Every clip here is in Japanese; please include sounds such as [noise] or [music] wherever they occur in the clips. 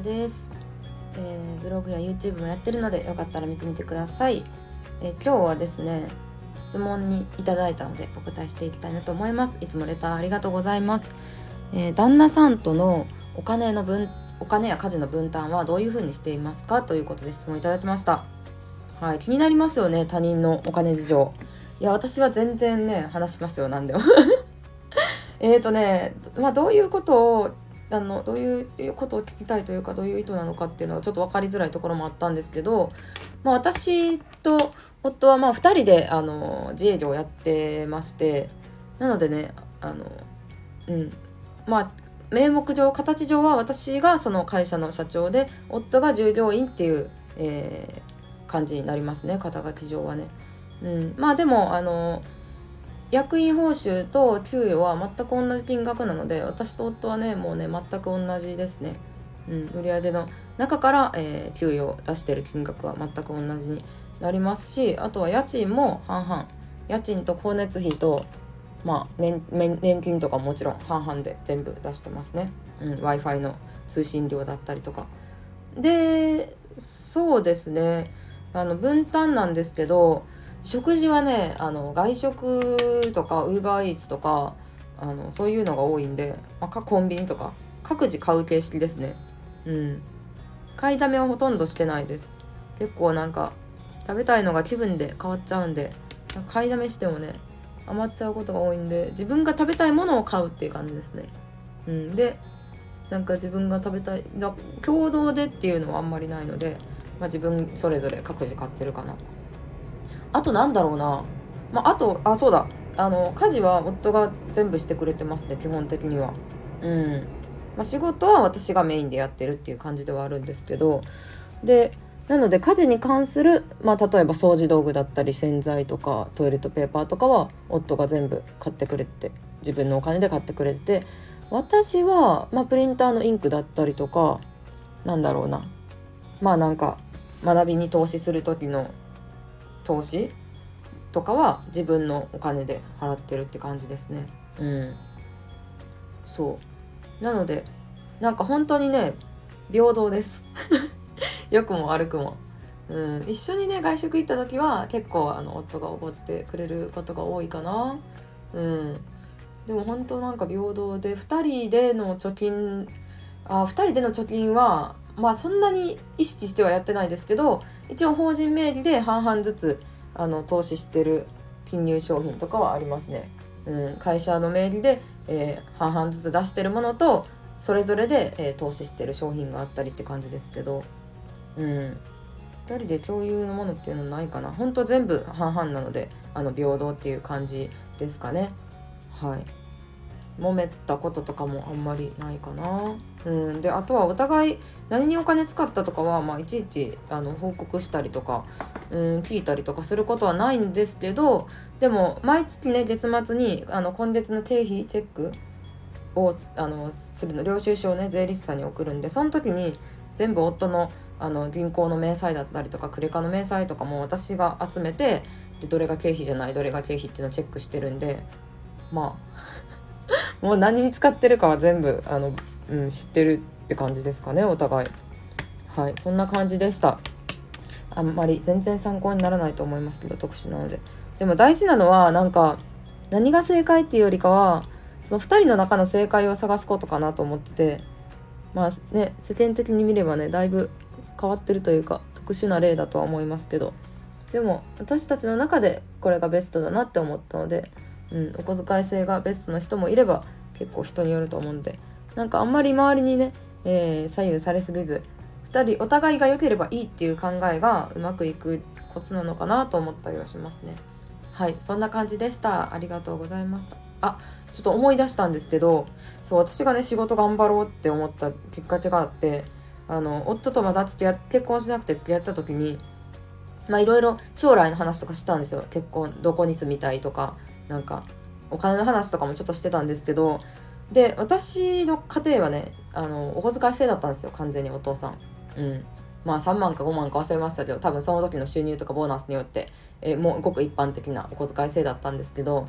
です、えー、ブログや YouTube もやってるのでよかったら見てみてください、えー、今日はですね質問にいただいたのでお答えしていきたいなと思います。いつもレターありがとうございます、えー、旦那さんとのお金の分お金や家事の分担はどういう風にしていますか？ということで質問いただきました。はい気になりますよね他人のお金事情。いや私は全然ね話しますよ何でも。[laughs] えっとねまあどういうことをあのどういうことを聞きたいというかどういう意図なのかっていうのがちょっと分かりづらいところもあったんですけど、まあ、私と夫はまあ2人であの自営業をやってましてなのでねあのうんまあ名目上形上は私がその会社の社長で夫が従業員っていう、えー、感じになりますね肩書き上はね。うん、まあでもあの役員報酬と給与は全く同じ金額なので私と夫はねもうね全く同じですね、うん、売上の中から、えー、給与を出してる金額は全く同じになりますしあとは家賃も半々。家賃と光熱費とまあ年年金とかもちろん半々で全部出してますね、うん、w i f i の通信料だったりとか。でそうですね。あの分担なんですけど食事はねあの外食とかウーバーイーツとかあのそういうのが多いんで、まあ、コンビニとか各自買う形式ですね。うん。買いだめはほとんどしてないです。結構なんか食べたいのが気分で変わっちゃうんで買いだめしてもね余っちゃうことが多いんで自分が食べたいものを買うっていう感じですね。うん。でなんか自分が食べたいだ共同でっていうのはあんまりないので、まあ、自分それぞれ各自買ってるかな。あとなんだろうな、まあ、あとあそうだ。あの家事は夫が全部してくれてますね基本的には。うん。まあ、仕事は私がメインでやってるっていう感じではあるんですけど。でなので家事に関する、まあ、例えば掃除道具だったり洗剤とかトイレットペーパーとかは夫が全部買ってくれて自分のお金で買ってくれて私は、まあ、プリンターのインクだったりとかなんだろうな。まあなんか学びに投資する時の投資とかは自分のお金で払ってるって感じですね。うん。そう。なのでなんか本当にね平等です。[laughs] 良くも悪くも。うん。一緒にね外食行った時は結構あの夫がおごってくれることが多いかな。うん。でも本当なんか平等で2人での貯金あ2人での貯金はまあそんなに意識してはやってないですけど一応法人名義で半々ずつあの投資してる金融商品とかはありますね。うん、会社の名義で、えー、半々ずつ出してるものとそれぞれで、えー、投資してる商品があったりって感じですけど、うん、2人で共有のものっていうのないかな。ほんと全部半々なのであの平等っていう感じですかね。はい。揉めたこととかもあんまりないかな。うん、であとはお互い何にお金使ったとかは、まあ、いちいちあの報告したりとか、うん、聞いたりとかすることはないんですけどでも毎月ね月末にあの今月の経費チェックをあのするの領収書をね税理士さんに送るんでその時に全部夫のあの銀行の明細だったりとかクレカの明細とかも私が集めてでどれが経費じゃないどれが経費っていうのをチェックしてるんでまあ [laughs] もう何に使ってるかは全部あのうん、知ってるって感じですかねお互い。はいそんな感じでした。あんまり全然参考にならないと思いますけど特殊なので。でも大事なのはなんか何が正解っていうよりかはその2人の中の正解を探すことかなと思ってて。まあね世間的に見ればねだいぶ変わってるというか特殊な例だとは思いますけど。でも私たちの中でこれがベストだなって思ったので、うん、お小遣い制がベストの人もいれば結構人によると思うんでなんかあんまり周りにね、えー、左右されすぎず2人お互いが良ければいいっていう考えがうまくいくコツなのかなと思ったりはしますね。はいそんな感じでした。ありがとうございました。あちょっと思い出したんですけどそう私がね仕事頑張ろうって思ったきっかけがあってあの夫とまだ付き合結婚しなくて付き合った時にまあいろいろ将来の話とかしたんですよ。結婚どこに住みたいとかなんかお金の話とかもちょっとしてたんですけどで私の家庭はねあのお小遣い制だったんですよ完全にお父さん。うんまあ3万か5万か忘れましたけど多分その時の収入とかボーナスによって、えもうごく一般的なお小遣い制だったんですけど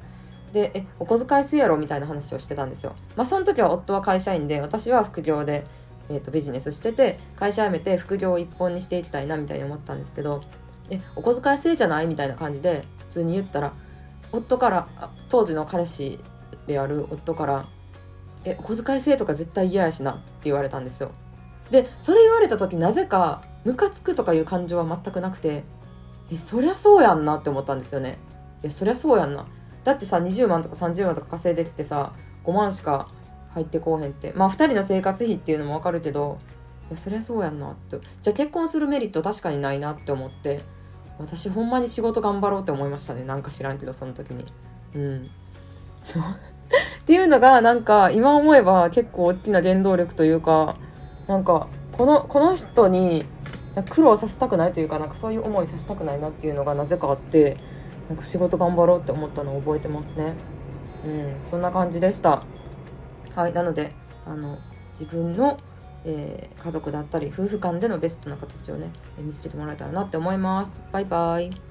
でえお小遣い制やろみたいな話をしてたんですよ。まあその時は夫は会社員で私は副業で、えーと、ビジネスしてて会社辞めて副業を一本にしていきたいなみたいに思ったんですけどえお小遣い制じゃないみたいな感じで普通に言ったら夫から当時の彼氏である夫から「えお小遣い制とか絶対嫌やしな」って言われたんですよ。でそれ言われた時なぜかムカつくとかいう感情は全くなくてえそりゃそうやんなって思ったんですよね。いやそりゃそうやんな。だってさ20万とか30万とか稼いできてさ5万しか入ってこうへんってまあ2人の生活費っていうのも分かるけどいやそりゃそうやんなってじゃあ結婚するメリット確かにないなって思って私ほんまに仕事頑張ろうって思いましたねなんか知らんけどその時にうんそうっていうのがなんか今思えば結構大きな原動力というかなんかこのこの人に苦労させたくないというかなんかそういう思いさせたくないなっていうのがなぜかあってなんか仕事頑張ろうって思ったのを覚えてますね。うんそんな感じでした。はいなのであの自分の、えー、家族だったり夫婦間でのベストな形をね見つけてもらえたらなって思います。バイバイ。